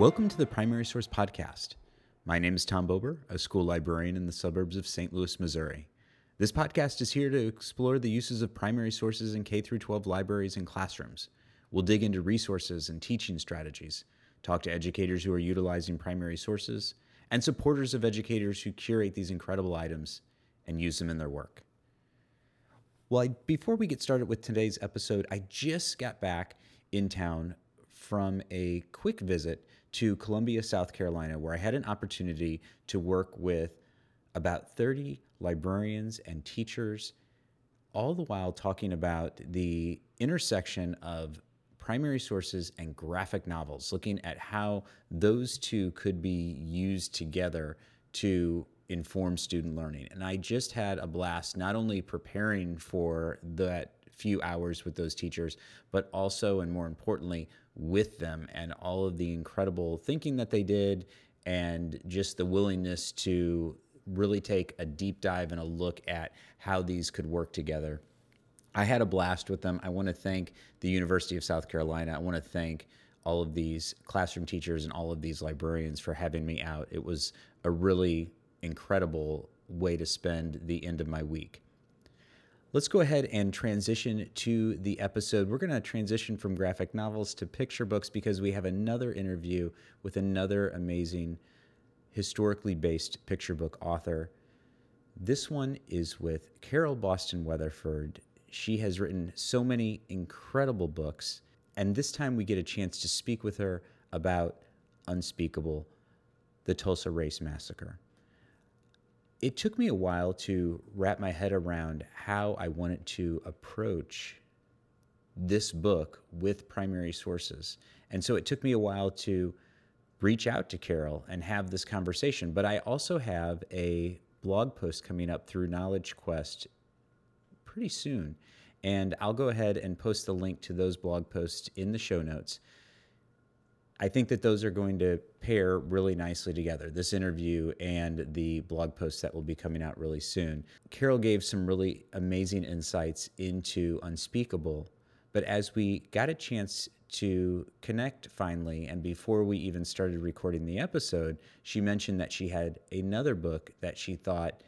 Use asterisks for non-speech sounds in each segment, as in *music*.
Welcome to the Primary Source Podcast. My name is Tom Bober, a school librarian in the suburbs of St. Louis, Missouri. This podcast is here to explore the uses of primary sources in K 12 libraries and classrooms. We'll dig into resources and teaching strategies, talk to educators who are utilizing primary sources, and supporters of educators who curate these incredible items and use them in their work. Well, I, before we get started with today's episode, I just got back in town from a quick visit to Columbia, South Carolina, where I had an opportunity to work with about 30 librarians and teachers, all the while talking about the intersection of primary sources and graphic novels, looking at how those two could be used together to inform student learning. And I just had a blast not only preparing for that few hours with those teachers, but also, and more importantly, with them and all of the incredible thinking that they did and just the willingness to really take a deep dive and a look at how these could work together. I had a blast with them. I want to thank the University of South Carolina. I want to thank all of these classroom teachers and all of these librarians for having me out. It was a really incredible way to spend the end of my week. Let's go ahead and transition to the episode. We're going to transition from graphic novels to picture books because we have another interview with another amazing historically based picture book author. This one is with Carole Boston Weatherford. She has written so many incredible books, and this time we get a chance to speak with her about Unspeakable, the Tulsa Race Massacre it took me a while to wrap my head around how I wanted to approach this book with primary sources. And so it took me a while to reach out to Carole and have this conversation. But I also have a blog post coming up through Knowledge Quest pretty soon. And I'll go ahead and post the link to those blog posts in the show notes. I think that those are going to pair really nicely together this interview and the blog post that will be coming out really soon. Carole gave some really amazing insights into Unspeakable, but as we got a chance to connect finally, and before we even started recording the episode, she mentioned that she had another book that she thought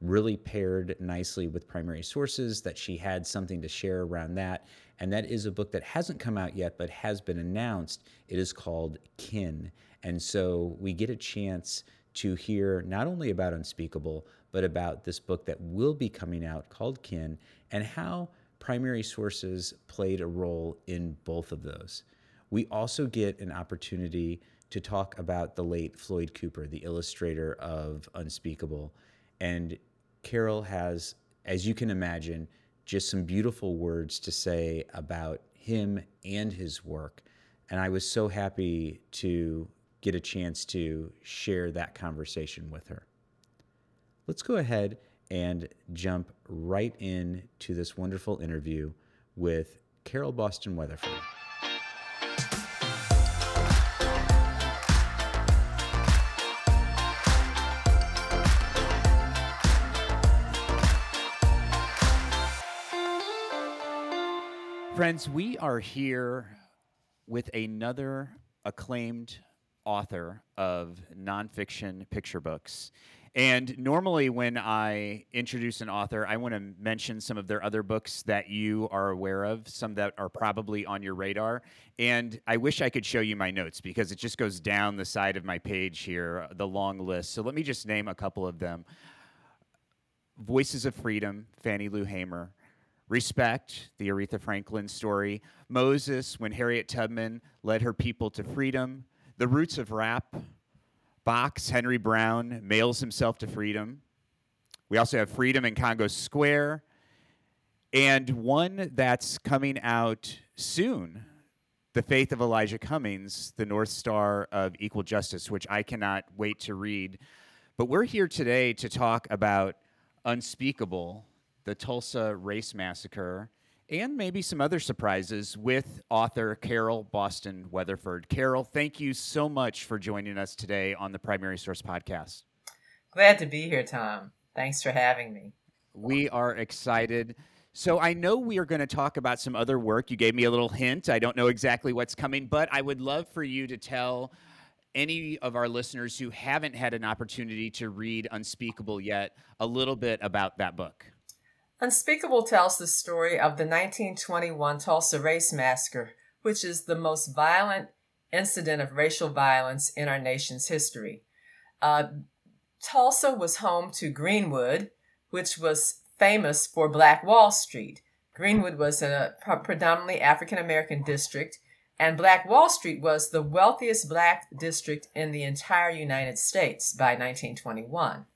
really paired nicely with primary sources, that she had something to share around that. And that is a book that hasn't come out yet, but has been announced. It is called Kin. And so we get a chance to hear not only about Unspeakable, but about this book that will be coming out called Kin and how primary sources played a role in both of those. We also get an opportunity to talk about the late Floyd Cooper, the illustrator of Unspeakable. And Carole has, as you can imagine, just some beautiful words to say about him and his work. And I was so happy to get a chance to share that conversation with her. Let's go ahead and jump right in to this wonderful interview with Carole Boston Weatherford. Friends, we are here with another acclaimed author of nonfiction picture books. And normally, when I introduce an author, I want to mention some of their other books that you are aware of, some that are probably on your radar. And I wish I could show you my notes because it just goes down the side of my page here, the long list. So let me just name a couple of them Voices of Freedom, Fannie Lou Hamer. Respect, the Aretha Franklin story. Moses, when Harriet Tubman led her people to freedom. The Roots of Rap. Box, Henry Brown mails himself to freedom. We also have Freedom in Congo Square. And one that's coming out soon The Faith of Elijah Cummings, The North Star of Equal Justice, which I cannot wait to read. But we're here today to talk about Unspeakable the Tulsa Race Massacre, and maybe some other surprises with author Carole Boston Weatherford. Carole, thank you so much for joining us today on the Primary Source Podcast. Glad to be here, Tom. Thanks for having me. We are excited. So I know we are going to talk about some other work. You gave me a little hint. I don't know exactly what's coming, but I would love for you to tell any of our listeners who haven't had an opportunity to read Unspeakable yet a little bit about that book? Unspeakable tells the story of the 1921 Tulsa Race Massacre, which is the most violent incident of racial violence in our nation's history. Uh, Tulsa was home to Greenwood, which was famous for Black Wall Street. Greenwood was a predominantly African American district, and Black Wall Street was the wealthiest black district in the entire United States by 1921.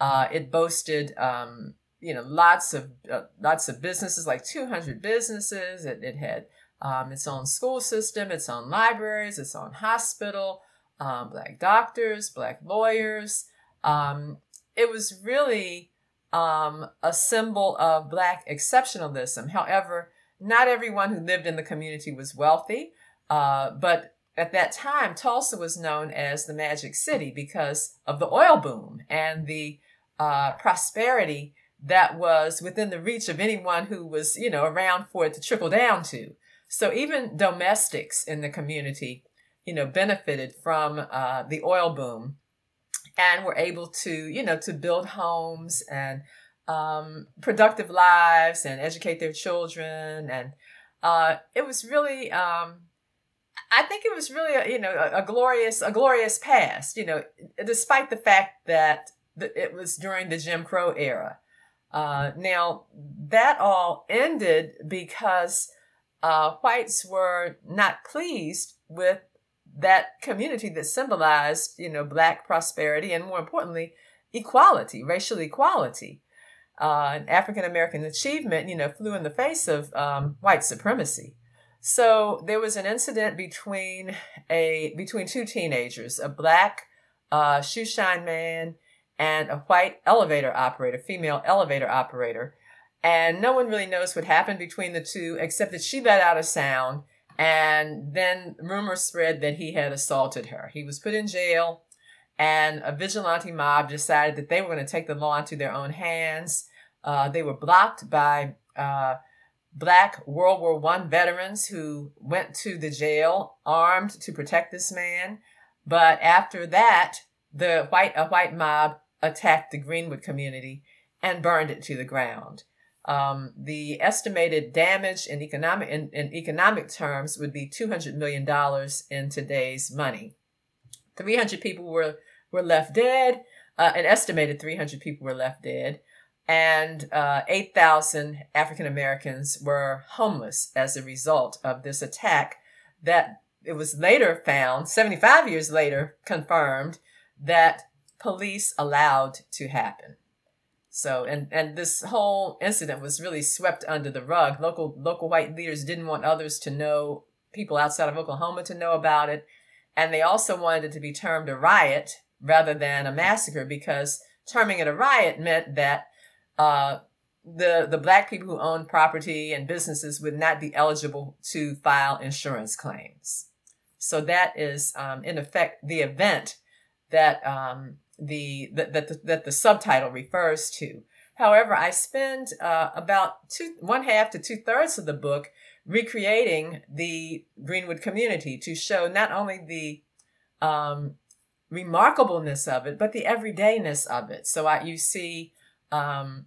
Uh, it boasted, um, you know, lots of uh, lots of businesses, like 200 businesses. It, it had um, its own school system, its own libraries, its own hospital, um, black doctors, black lawyers. Um, it was really um, a symbol of black exceptionalism. However, not everyone who lived in the community was wealthy, uh, but at that time, Tulsa was known as the Magic City because of the oil boom and the uh, prosperity that was within the reach of anyone who was, you know, around for it to trickle down to. So even domestics in the community, you know, benefited from uh, the oil boom and were able to, you know, to build homes and um, productive lives and educate their children. And uh, it was really, um, I think it was really, a, you know, a, a, glorious, a glorious past. You know, despite the fact that it was during the Jim Crow era. Uh, now that all ended because uh, whites were not pleased with that community that symbolized, you know, black prosperity and more importantly, equality, racial equality. Uh, African American achievement, you know, flew in the face of um, white supremacy. So there was an incident between a between two teenagers, a black uh, shoeshine man and a white elevator operator, female elevator operator, and no one really knows what happened between the two except that she let out a sound and then rumors spread that he had assaulted her. He was put in jail, and a vigilante mob decided that they were going to take the law into their own hands. Uh, they were blocked by uh, black World War One veterans who went to the jail armed to protect this man. But after that, the white a white mob attacked the Greenwood community and burned it to the ground. Um, the estimated damage in economic in, in economic terms would be two hundred million dollars in today's money. Three hundred people were were left dead. Uh, an estimated three hundred people were left dead, and uh, eight thousand African Americans were homeless as a result of this attack. That it was later found, seventy five years later, confirmed that police allowed to happen. So and and this whole incident was really swept under the rug. Local local white leaders didn't want others to know, people outside of Oklahoma to know about it, and they also wanted it to be termed a riot rather than a massacre because terming it a riot meant that uh, the the black people who owned property and businesses would not be eligible to file insurance claims. So that is um, in effect the event that um, the that that the, that the subtitle refers to. However, I spend uh, about two one half to two thirds of the book recreating the Greenwood community to show not only the um, remarkableness of it, but the everydayness of it. So I, you see um,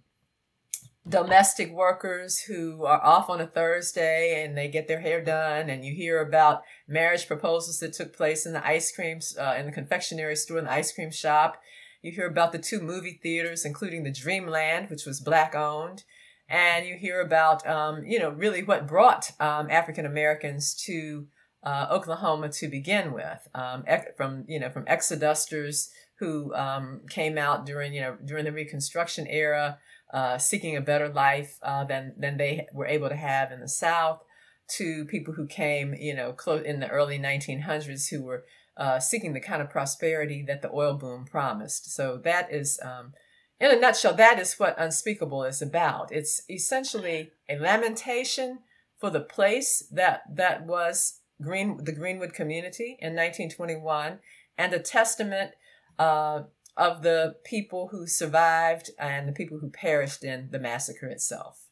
domestic workers who are off on a Thursday and they get their hair done, and you hear about marriage proposals that took place in the ice cream uh, in the confectionery store in the ice cream shop. You hear about the two movie theaters, including the Dreamland, which was black owned, and you hear about um, you know really what brought um, African Americans to uh, Oklahoma to begin with, um, from you know from exodusters who um, came out during you know during the Reconstruction era uh, seeking a better life uh, than than they were able to have in the South, to people who came, you know, close in the early 1900s who were uh, seeking the kind of prosperity that the oil boom promised. So that is, um, in a nutshell, that is what Unspeakable is about. It's essentially a lamentation for the place that that was Green the Greenwood community in 1921, and a testament uh, of the people who survived and the people who perished in the massacre itself.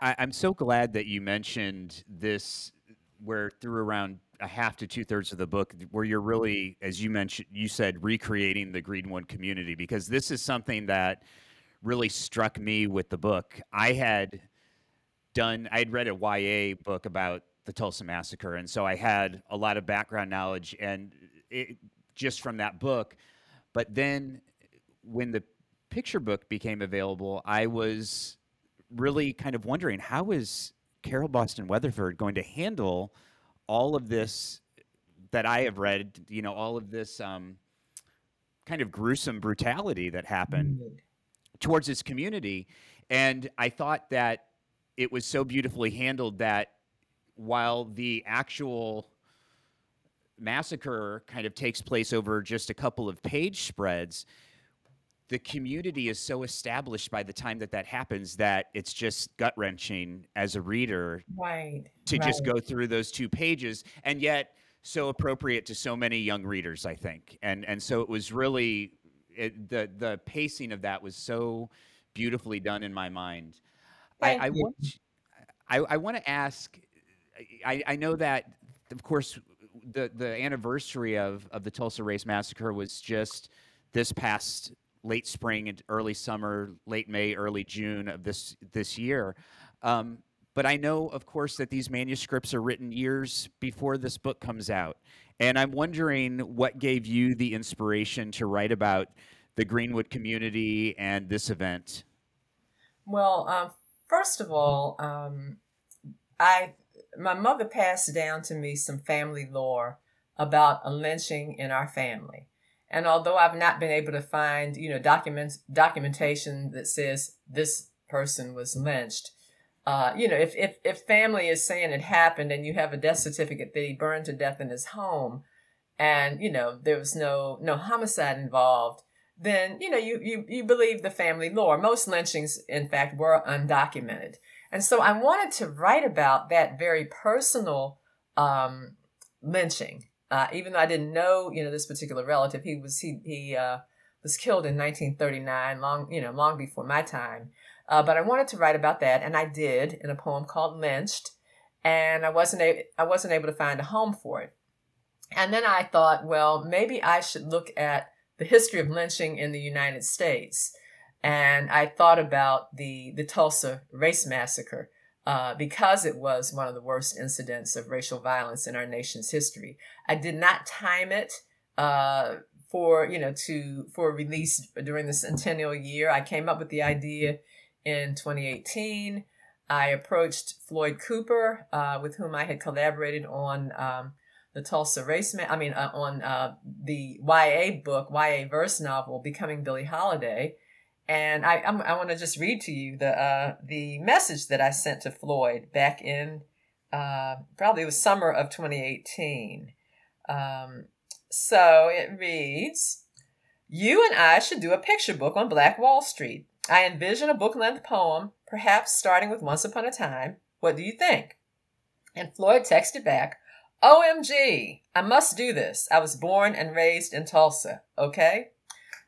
I, am so glad that you mentioned this, where through around a half to two thirds of the book where you're really, as you mentioned, you said recreating the Greenwood community because this is something that really struck me with the book. I had done, I had read a YA book about the Tulsa massacre, and so I had a lot of background knowledge and it, just from that book. But then when the picture book became available, I was really kind of wondering how is Carole Boston Weatherford going to handle all of this that I have read, you know, all of this um, kind of gruesome brutality that happened mm-hmm. towards this community. And I thought that it was so beautifully handled that while the actual massacre kind of takes place over just a couple of page spreads, the community is so established by the time that that happens that it's just gut wrenching as a reader right, to right. just go through those two pages, and yet so appropriate to so many young readers, I think, and and so it was really it, the the pacing of that was so beautifully done in my mind. I, I, want I, I want to ask. I, I know that of course the the anniversary of of the Tulsa Race Massacre was just this past late spring and early summer, late May, early June of this this year. Um, but I know, of course, that these manuscripts are written years before this book comes out, and I'm wondering what gave you the inspiration to write about the Greenwood community and this event. Well, um, first of all, um, I my mother passed down to me some family lore about a lynching in our family. And although I've not been able to find, you know, documents documentation that says this person was lynched, uh, you know, if, if if family is saying it happened and you have a death certificate that he burned to death in his home, and you know there was no no homicide involved, then you know you you you believe the family lore. Most lynchings, in fact, were undocumented, and so I wanted to write about that very personal um, lynching uh, even though I didn't know, you know, this particular relative, he was he he uh, was killed in 1939, long you know, long before my time. Uh, but I wanted to write about that, and I did in a poem called "Lynched," and I wasn't a- I wasn't able to find a home for it. And then I thought, well, maybe I should look at the history of lynching in the United States. And I thought about the the Tulsa race massacre, uh, because it was one of the worst incidents of racial violence in our nation's history. I did not time it uh, for you know to for release during the centennial year. I came up with the idea in 2018. I approached Floyd Cooper, uh, with whom I had collaborated on um, the Tulsa Race. Ma- I mean, uh, on uh, the YA book, YA verse novel, Becoming Billie Holiday and I I'm, i want to just read to you the uh, the message that I sent to Floyd back in uh, probably it was summer of 2018. Um, so it reads, "You and I should do a picture book on Black Wall Street. I envision a book length poem, perhaps starting with Once Upon a Time. What do you think?" And Floyd texted back, "OMG, I must do this. I was born and raised in Tulsa. Okay."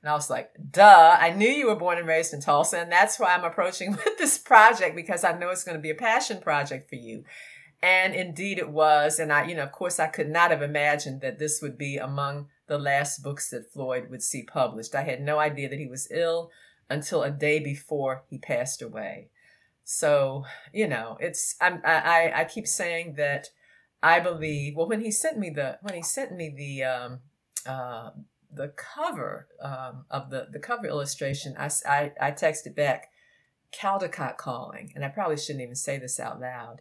And I was like, duh, I knew you were born and raised in Tulsa. And that's why I'm approaching *laughs* with this project because I know it's going to be a passion project for you. And indeed it was. And I, you know, of course, I could not have imagined that this would be among the last books that Floyd would see published. I had no idea that he was ill until a day before he passed away. So, you know, it's, I'm, I, I keep saying that I believe, well, when he sent me the, when he sent me the, um, uh, the cover um, of the, the cover illustration, I, I, I texted back, Caldecott calling, and I probably shouldn't even say this out loud.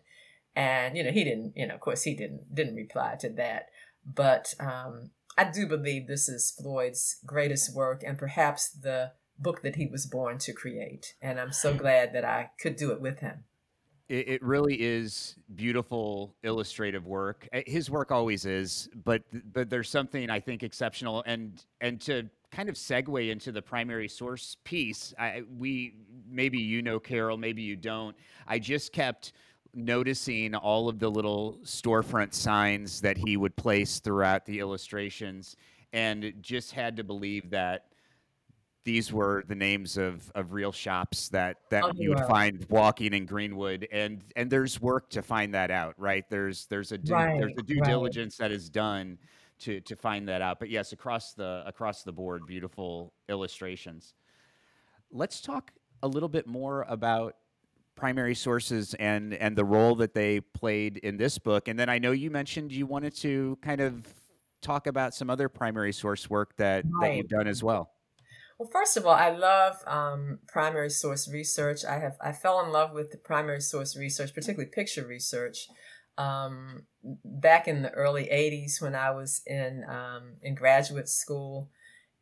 And you know, he didn't. You know, of course, he didn't didn't reply to that. But um, I do believe this is Floyd's greatest work, and perhaps the book that he was born to create. And I'm so glad that I could do it with him it, it really is beautiful illustrative work. Eh, his work always is, but but there's something I think exceptional. And and to kind of segue into the primary source piece, I, we maybe you know Carole, maybe you don't. I just kept noticing all of the little storefront signs that he would place throughout the illustrations, and just had to believe that these were the names of, of real shops that, that oh, you would find walking in Greenwood, and and there's work to find that out, right? There's there's a due, right, there's a due right. diligence that is done to to find that out. But yes, across the across the board, beautiful illustrations. Let's talk a little bit more about primary sources and and the role that they played in this book. And then I know you mentioned you wanted to kind of talk about some other primary source work that right. that you've done as well. Well, first of all, I love um, primary source research. I have I fell in love with the primary source research, particularly picture research, um, back in the early '80s when I was in um, in graduate school,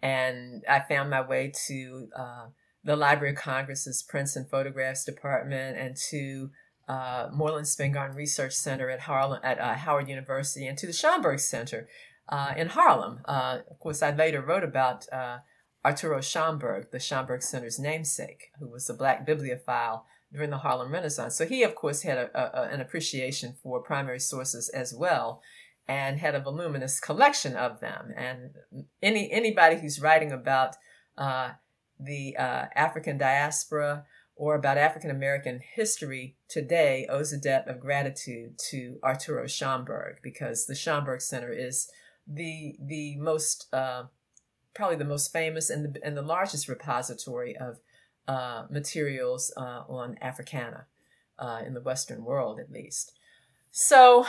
and I found my way to uh, the Library of Congress's Prints and Photographs Department and to uh, Moorland Spingarn Research Center at Harlem at uh, Howard University and to the Schomburg Center uh, in Harlem. Uh, of course, I later wrote about uh, Arturo Schomburg, the Schomburg Center's namesake, who was a black bibliophile during the Harlem Renaissance. So he, of course, had a, a, an appreciation for primary sources as well and had a voluminous collection of them. And any anybody who's writing about uh, the uh, African diaspora or about African American history today owes a debt of gratitude to Arturo Schomburg because the Schomburg Center is the the most uh, probably the most famous and the, and the largest repository of uh, materials uh, on Africana uh, in the Western world, at least. So,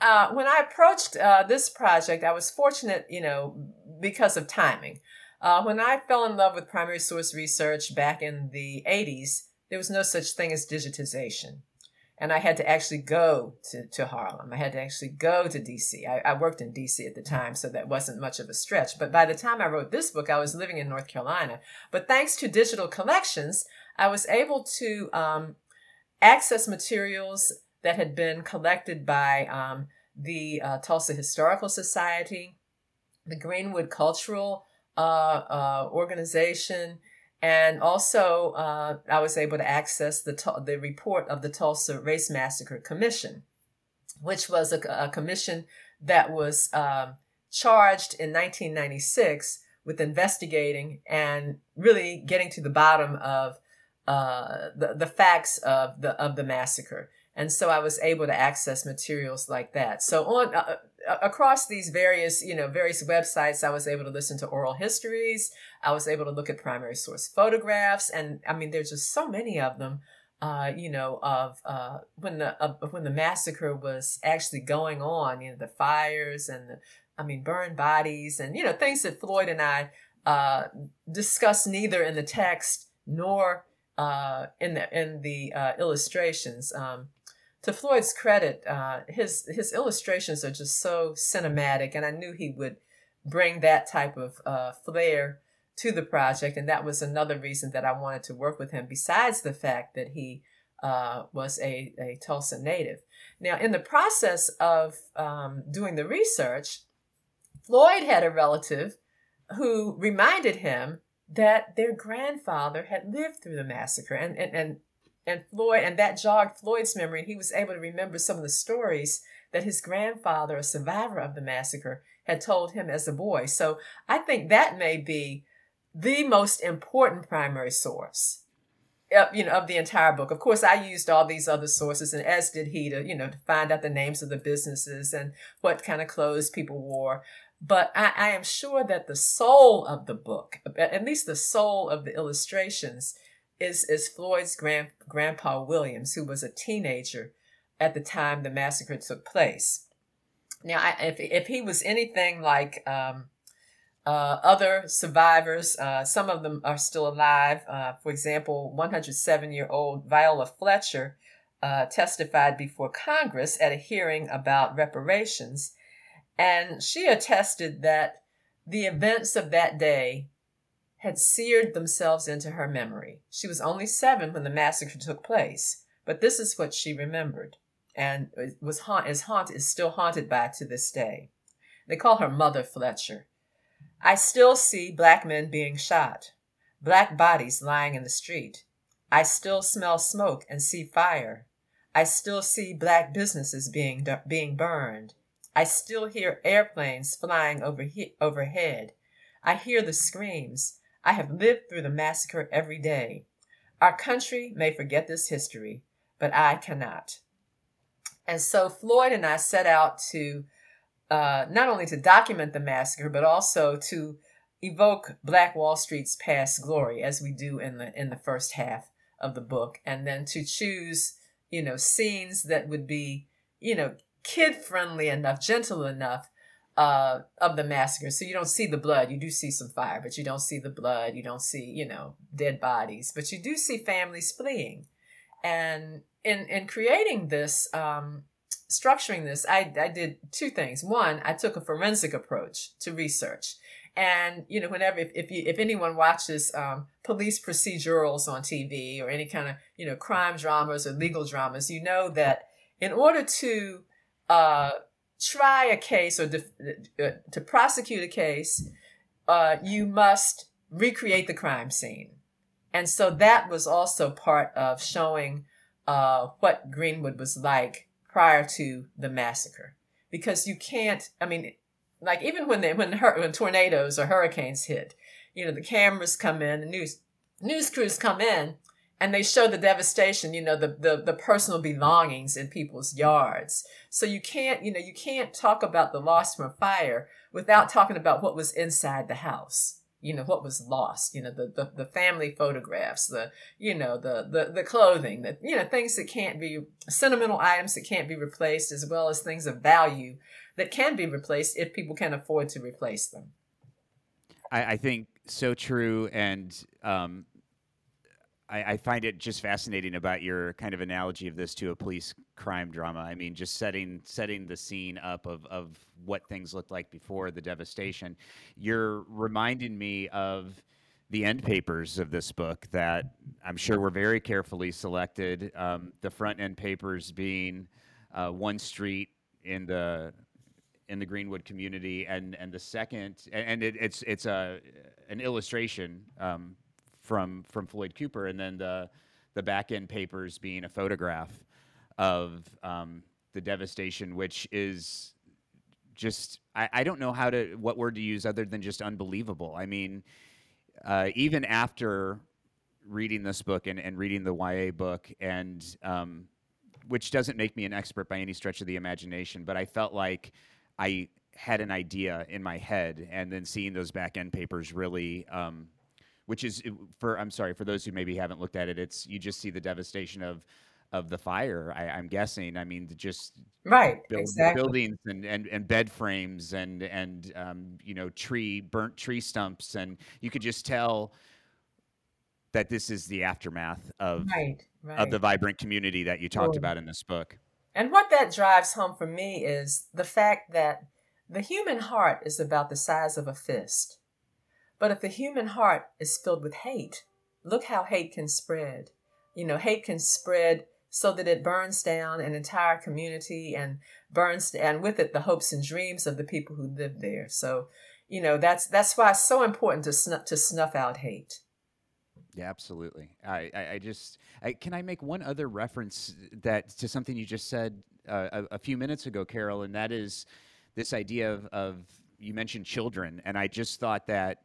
uh, when I approached uh, this project, I was fortunate, you know, because of timing. Uh, when I fell in love with primary source research back in the 80s, there was no such thing as digitization. And I had to actually go to, to Harlem. I had to actually go to DC. I, I worked in DC at the time, so that wasn't much of a stretch. But by the time I wrote this book, I was living in North Carolina. But thanks to digital collections, I was able to um, access materials that had been collected by um, the uh, Tulsa Historical Society, the Greenwood Cultural uh, uh, organization. And also, uh, I was able to access the, the report of the Tulsa Race Massacre Commission, which was a, a commission that was um, charged in 1996 with investigating and really getting to the bottom of uh, the, the facts of the of the massacre. And so I was able to access materials like that. So on uh, across these various, you know, various websites, I was able to listen to oral histories. I was able to look at primary source photographs, and I mean, there's just so many of them. Uh, you know, of uh, when the uh, when the massacre was actually going on, you know, the fires and the, I mean, burned bodies, and you know, things that Floyd and I uh, discuss neither in the text nor uh, in the in the uh, illustrations. Um, to Floyd's credit, uh, his his illustrations are just so cinematic, and I knew he would bring that type of uh, flair to the project, and that was another reason that I wanted to work with him. Besides the fact that he uh, was a, a Tulsa native. Now, in the process of um, doing the research, Floyd had a relative who reminded him that their grandfather had lived through the massacre, and and and and Floyd, and that jogged Floyd's memory. And he was able to remember some of the stories that his grandfather, a survivor of the massacre, had told him as a boy. So I think that may be the most important primary source you know of the entire book of course i used all these other sources and as did he to you know to find out the names of the businesses and what kind of clothes people wore but I, I am sure that the soul of the book at least the soul of the illustrations is is Floyd's grand, grandpa Williams, who was a teenager at the time the massacre took place. Now, I, if if he was anything like um, uh, other survivors, uh, some of them are still alive. Uh, for example, 107 year old Viola Fletcher uh, testified before Congress at a hearing about reparations, and she attested that the events of that day had seared themselves into her memory. She was only seven when the massacre took place, but this is what she remembered and was haunt, is haunt is still haunted by to this day. They call her Mother Fletcher. I still see black men being shot, black bodies lying in the street. I still smell smoke and see fire. I still see black businesses being being burned. I still hear airplanes flying over overhead. I hear the screams. I have lived through the massacre every day. Our country may forget this history, but I cannot. And so Floyd and I set out to uh, not only to document the massacre, but also to evoke Black Wall Street's past glory, as we do in the in the first half of the book, and then to choose, you know, scenes that would be, you know, kid friendly enough, gentle enough uh, of the massacre. So you don't see the blood. You do see some fire, but you don't see the blood. You don't see, you know, dead bodies, but you do see families fleeing. And in in creating this, um, structuring this, I, I did two things. One, I took a forensic approach to research. And you know, whenever if if, you, if anyone watches um, police procedurals on TV or any kind of you know crime dramas or legal dramas, you know that in order to uh, try a case or def- uh, to prosecute a case, uh, you must recreate the crime scene. And so that was also part of showing uh, what Greenwood was like prior to the massacre. Because you can't, I mean, like even when they, when, her, when tornadoes or hurricanes hit, you know, the cameras come in, the news, news crews come in, and they show the devastation you know the, the the personal belongings in people's yards so you can't you know you can't talk about the loss from a fire without talking about what was inside the house you know what was lost you know the the, the family photographs the you know the, the the clothing the you know things that can't be sentimental items that can't be replaced as well as things of value that can be replaced if people can afford to replace them. I, I think so true and um, I, I, find it just fascinating about your kind of analogy of this to a police crime drama. I mean, just setting setting the scene up of of what things looked like before the devastation. You're reminding me of the end papers of this book that I'm sure were very carefully selected. Um, the front end papers being uh, one street in the in the Greenwood community, and and the second, and it, it's it's a an illustration um, from from Floyd Cooper, and then the the back end papers being a photograph of um, the devastation, which is just I, I don't know how to what word to use other than just unbelievable. I mean, uh, even after reading this book and, and reading the YA book and um, which doesn't make me an expert by any stretch of the imagination, but I felt like I had an idea in my head, and then seeing those back end papers really um, which is for I'm sorry for those who maybe haven't looked at it. It's you just see the devastation of of the fire. I, am guessing. I mean, just right build, exactly. buildings and, and, and bed frames and and um, you know tree burnt tree stumps, and you could just tell that this is the aftermath of right, right. of the vibrant community that you talked about in this book. And what that drives home for me is the fact that the human heart is about the size of a fist. But if the human heart is filled with hate, look how hate can spread. You know, hate can spread so that it burns down an entire community and burns and with it the hopes and dreams of the people who live there. So, you know, that's that's why it's so important to snuff to snuff out hate. Yeah, absolutely. I, I, I just I, can I make one other reference that to something you just said uh, a, a, few minutes ago, Carole, and that is this idea of, of you mentioned children, and I just thought that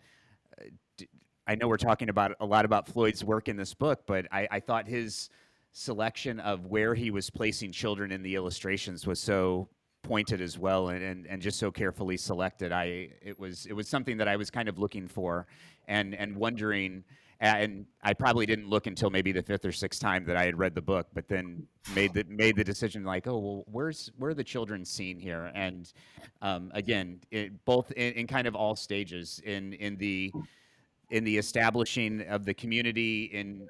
I know we're talking about a lot about Floyd's work in this book, but I, I thought his selection of where he was placing children in the illustrations was so pointed as well and, and, and just so carefully selected. I it was it was something that I was kind of looking for and and wondering and I probably didn't look until maybe the fifth or sixth time that I had read the book, but then made the made the decision like, oh well, where's where are the children seen here? And um, again, it, both in, in kind of all stages in in the in the establishing of the community in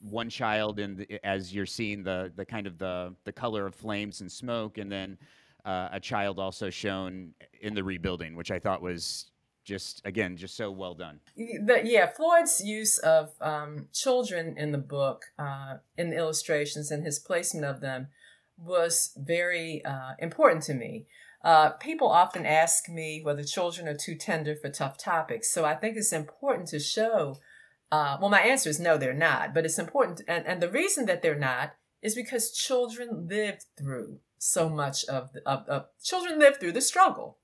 one child and as you're seeing the the kind of the the color of flames and smoke and then uh, a child also shown in the rebuilding which i thought was just again just so well done the, yeah floyd's use of um, children in the book uh, in the illustrations and his placement of them was very uh, important to me uh, people often ask me whether children are too tender for tough topics. So I think it's important to show. Uh, well, my answer is no, they're not. But it's important, and, and the reason that they're not is because children lived through so much of, the, of, of children lived through the struggle.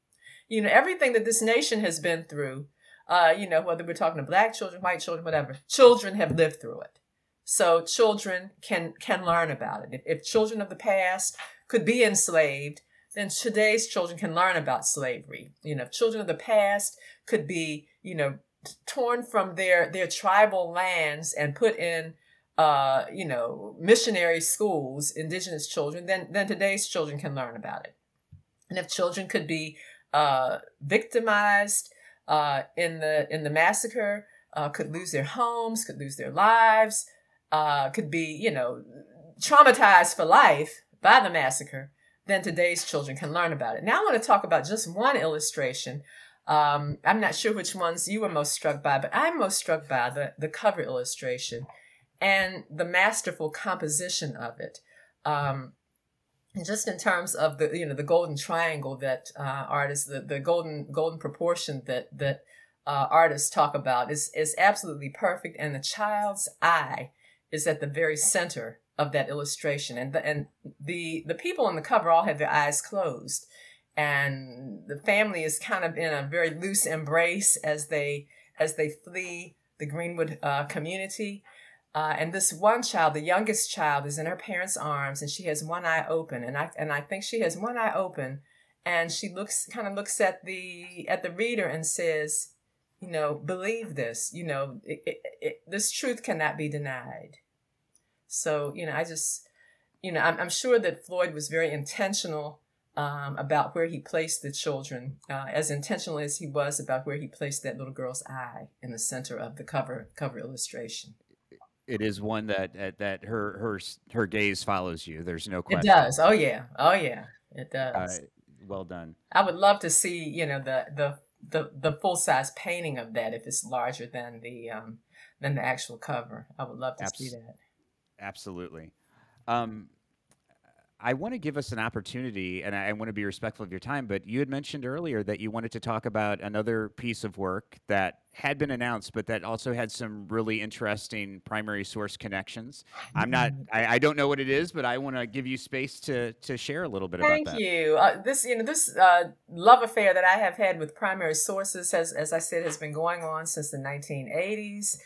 You know, everything that this nation has been through, uh, you know, whether we're talking to black children, white children, whatever, children have lived through it. So children can can learn about it. If, if children of the past could be enslaved, then today's children can learn about slavery. You know, children of the past could be, you know, torn from their their tribal lands and put in uh, you know, missionary schools, indigenous children, then then today's children can learn about it. And if children could be uh, victimized uh, in the in the massacre, uh, could lose their homes, could lose their lives, uh, could be you know traumatized for life by the massacre, then today's children can learn about it. Now I want to talk about just one illustration. Um, I'm not sure which ones you were most struck by, but I'm most struck by the, the cover illustration and the masterful composition of it. Um, just in terms of the you know the golden triangle that uh, artists the, the golden golden proportion that that uh, artists talk about is is absolutely perfect, and the child's eye is at the very center of that illustration, and the, and the the people on the cover all have their eyes closed, and the family is kind of in a very loose embrace as they as they flee the Greenwood uh, community uh, and this one child, the youngest child, is in her parents' arms, and she has one eye open, and I and I think she has one eye open, and she looks kind of looks at the at the reader and says, you know, believe this, you know, it, it, it, this truth cannot be denied. So you know, I just, you know, I'm, I'm sure that Floyd was very intentional um, about where he placed the children, uh, as intentional as he was about where he placed that little girl's eye in the center of the cover cover illustration it is one that that her her her gaze follows you. There's no question. It does. Oh yeah. Oh yeah. It does. Uh, well done. I would love to see you know the the the, the full size painting of that if it's larger than the um than the actual cover. I would love to Abs- see that. Absolutely. Um, I want to give us an opportunity, and I want to be respectful of your time. But you had mentioned earlier that you wanted to talk about another piece of work that had been announced, but that also had some really interesting primary source connections. I'm not, I, I don't know what it is, but I want to give you space to to share a little bit Thank about that. Thank you. Uh, this, you know, this uh, love affair that I have had with primary sources has, as I said, has been going on since the 1980s,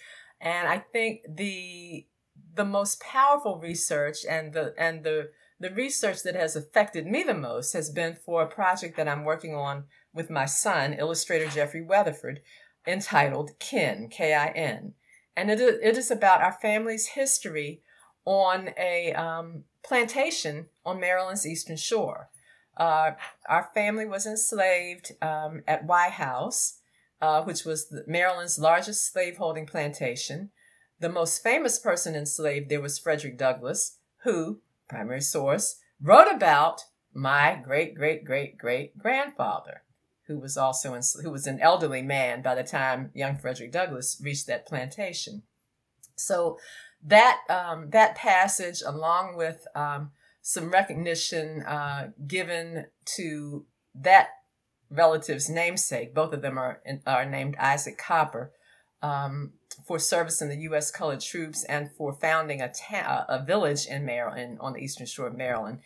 and I think the the most powerful research and the and the the research that has affected me the most has been for a project that I'm working on with my son, illustrator Jeffrey Weatherford, entitled Kin, K I N. And it, is about our family's history on a um, plantation on Maryland's Eastern Shore. Uh, our family was enslaved um, at Wye House, uh, which was Maryland's largest slaveholding plantation. The most famous person enslaved there was Frederick Douglass, who, primary source, wrote about my great great great great grandfather, who was also in, who was an elderly man by the time young Frederick Douglass reached that plantation. So that um, that passage, along with um, some recognition uh, given to that relative's namesake, both of them are are named Isaac Copper. Um, for service in the U.S. colored troops and for founding a, ta- a village in Maryland on the eastern shore of Maryland,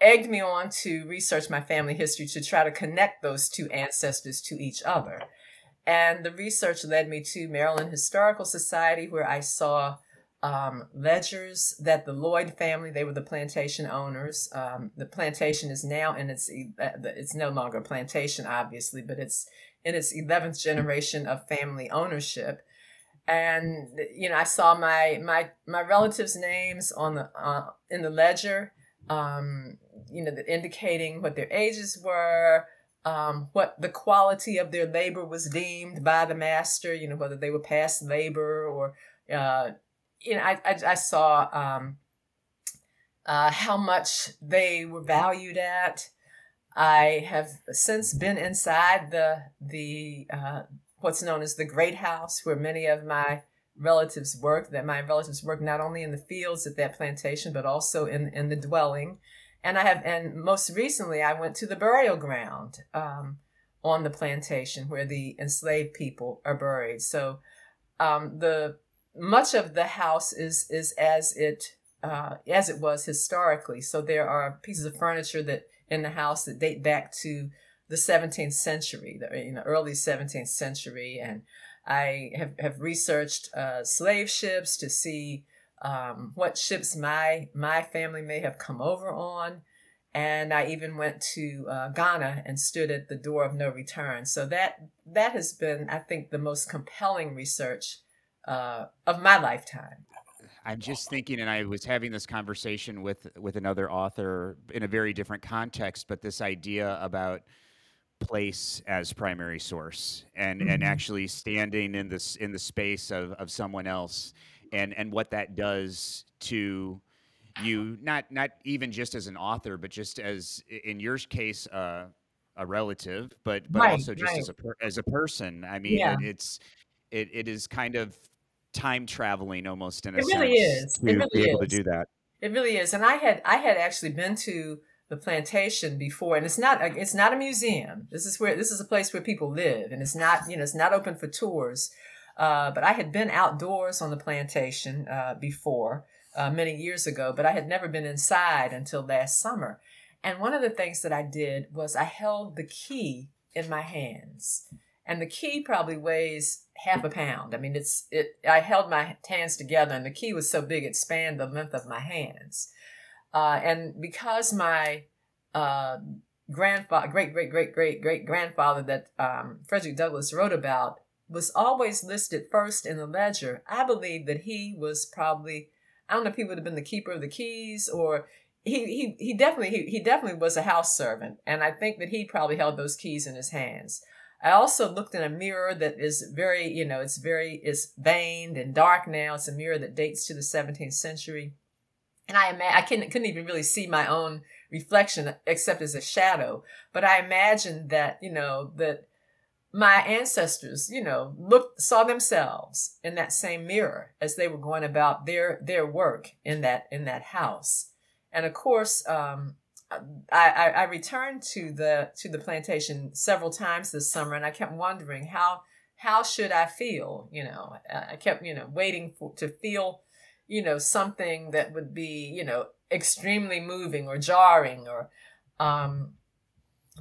egged me on to research my family history to try to connect those two ancestors to each other. And the research led me to Maryland Historical Society, where I saw um, ledgers that the Lloyd family, they were the plantation owners. Um, the plantation is now in its, uh, it's no longer a plantation, obviously, but it's in its 11th generation of family ownership and you know i saw my my my relatives names on the uh, in the ledger um you know indicating what their ages were um, what the quality of their labor was deemed by the master, you know, whether they were past labor or, uh, you know, I, I, I saw um, uh, how much they were valued at. I have since been inside the the uh, what's known as the Great House, where many of my relatives worked. That my relatives worked not only in the fields at that plantation, but also in in the dwelling. And I have, and most recently, I went to the burial ground um, on the plantation where the enslaved people are buried. So um, the much of the house is is as it uh, as it was historically. So there are pieces of furniture that in the house that date back to the 17th century, the you know, early 17th century, and I have, have researched uh, slave ships to see um, what ships my my family may have come over on, and I even went to uh, Ghana and stood at the door of no return. So that that has been, I think, the most compelling research uh, of my lifetime. I'm just thinking, and I was having this conversation with with another author in a very different context, but this idea about place as primary source and mm-hmm. and actually standing in this in the space of of someone else and and what that does to you not not even just as an author but just as in your case uh, a relative but but right, also just right. as a per, as a person i mean yeah. it, it's it, it is kind of time traveling almost in a it really sense is. to it really be able to do that. It really is. And I had I had actually been to the plantation before, and it's not a, it's not a museum. This is where this is a place where people live, and it's not you know it's not open for tours. Uh, but I had been outdoors on the plantation uh, before uh, many years ago, but I had never been inside until last summer. And one of the things that I did was I held the key in my hands and the key probably weighs half a pound. I mean, it's it. I held my hands together, and the key was so big it spanned the length of my hands. Uh, and because my uh, grandfather, great great great great great grandfather that um, Frederick Douglass wrote about was always listed first in the ledger, I believe that he was probably I don't know if he would have been the keeper of the keys or he he he definitely he, he definitely was a house servant, and I think that he probably held those keys in his hands. I also looked in a mirror that is very, you know, it's very, it's veined and dark now. It's a mirror that dates to the 17th century. And I, ima- I couldn't, couldn't even really see my own reflection except as a shadow. But I imagined that, you know, that my ancestors, you know, looked, saw themselves in that same mirror as they were going about their, their work in that, in that house. And of course, um, I, I, returned to the to the plantation several times this summer, and I kept wondering how how should I feel? You know, I kept you know waiting for to feel, you know, something that would be you know extremely moving or jarring or, um,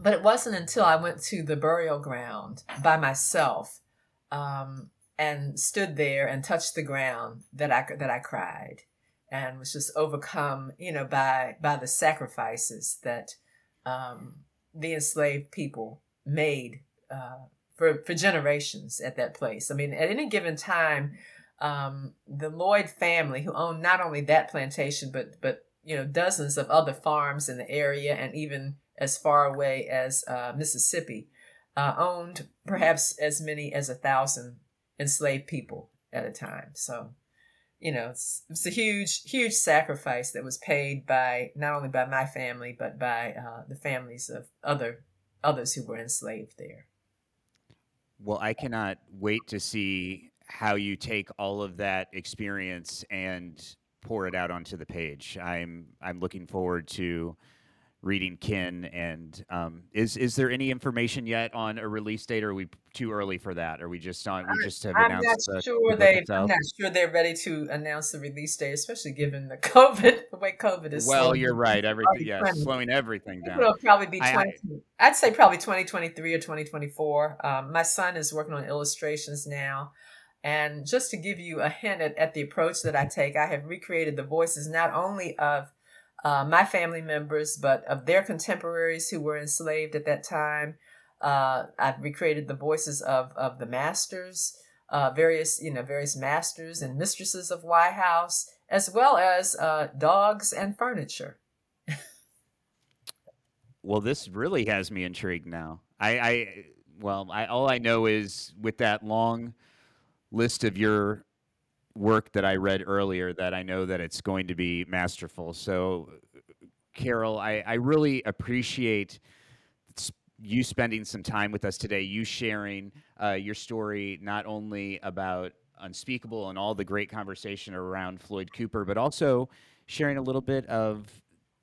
but it wasn't until I went to the burial ground by myself, um, and stood there and touched the ground that I that I cried and was just overcome, you know, by by the sacrifices that um, the enslaved people made uh, for for generations at that place. I mean, at any given time, um, the Lloyd family, who owned not only that plantation but but you know dozens of other farms in the area and even as far away as uh, Mississippi, uh, owned perhaps as many as a thousand enslaved people at a time. So you know, it's, it's a huge, huge sacrifice that was paid by not only by my family but by uh, the families of other others who were enslaved there. Well, I cannot wait to see how you take all of that experience and pour it out onto the page. I'm I'm looking forward to reading Kin. And um, is is there any information yet on a release date? Or are we too early for that? Are we just on? We just have I'm announced. Not sure they. I'm not sure they're ready to announce the release date, especially given the *laughs* COVID, the way COVID is. Well, you're right. Everything, yeah, slowing everything down. It'll probably be 20. I, would say probably 2023 or 2024. Um, my son is working on illustrations now. And just to give you a hint at, at the approach that I take, I have recreated the voices not only of uh, my family members, but of their contemporaries who were enslaved at that time. Uh, I've recreated the voices of, of the masters, uh, various you know various masters and mistresses of Wye House, as well as uh, dogs and furniture. *laughs* well, this really has me intrigued now. I, I well, I, all I know is with that long list of your work that I read earlier that I know that it's going to be masterful. So, Carole, I, I really appreciate you spending some time with us today, you sharing uh, your story not only about Unspeakable and all the great conversation around Floyd Cooper, but also sharing a little bit of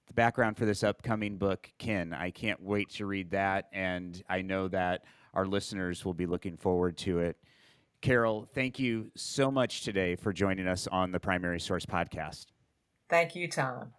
the background for this upcoming book, Kin. I can't wait to read that, and I know that our listeners will be looking forward to it. Carole, thank you so much today for joining us on the Primary Source podcast. Thank you, Tom.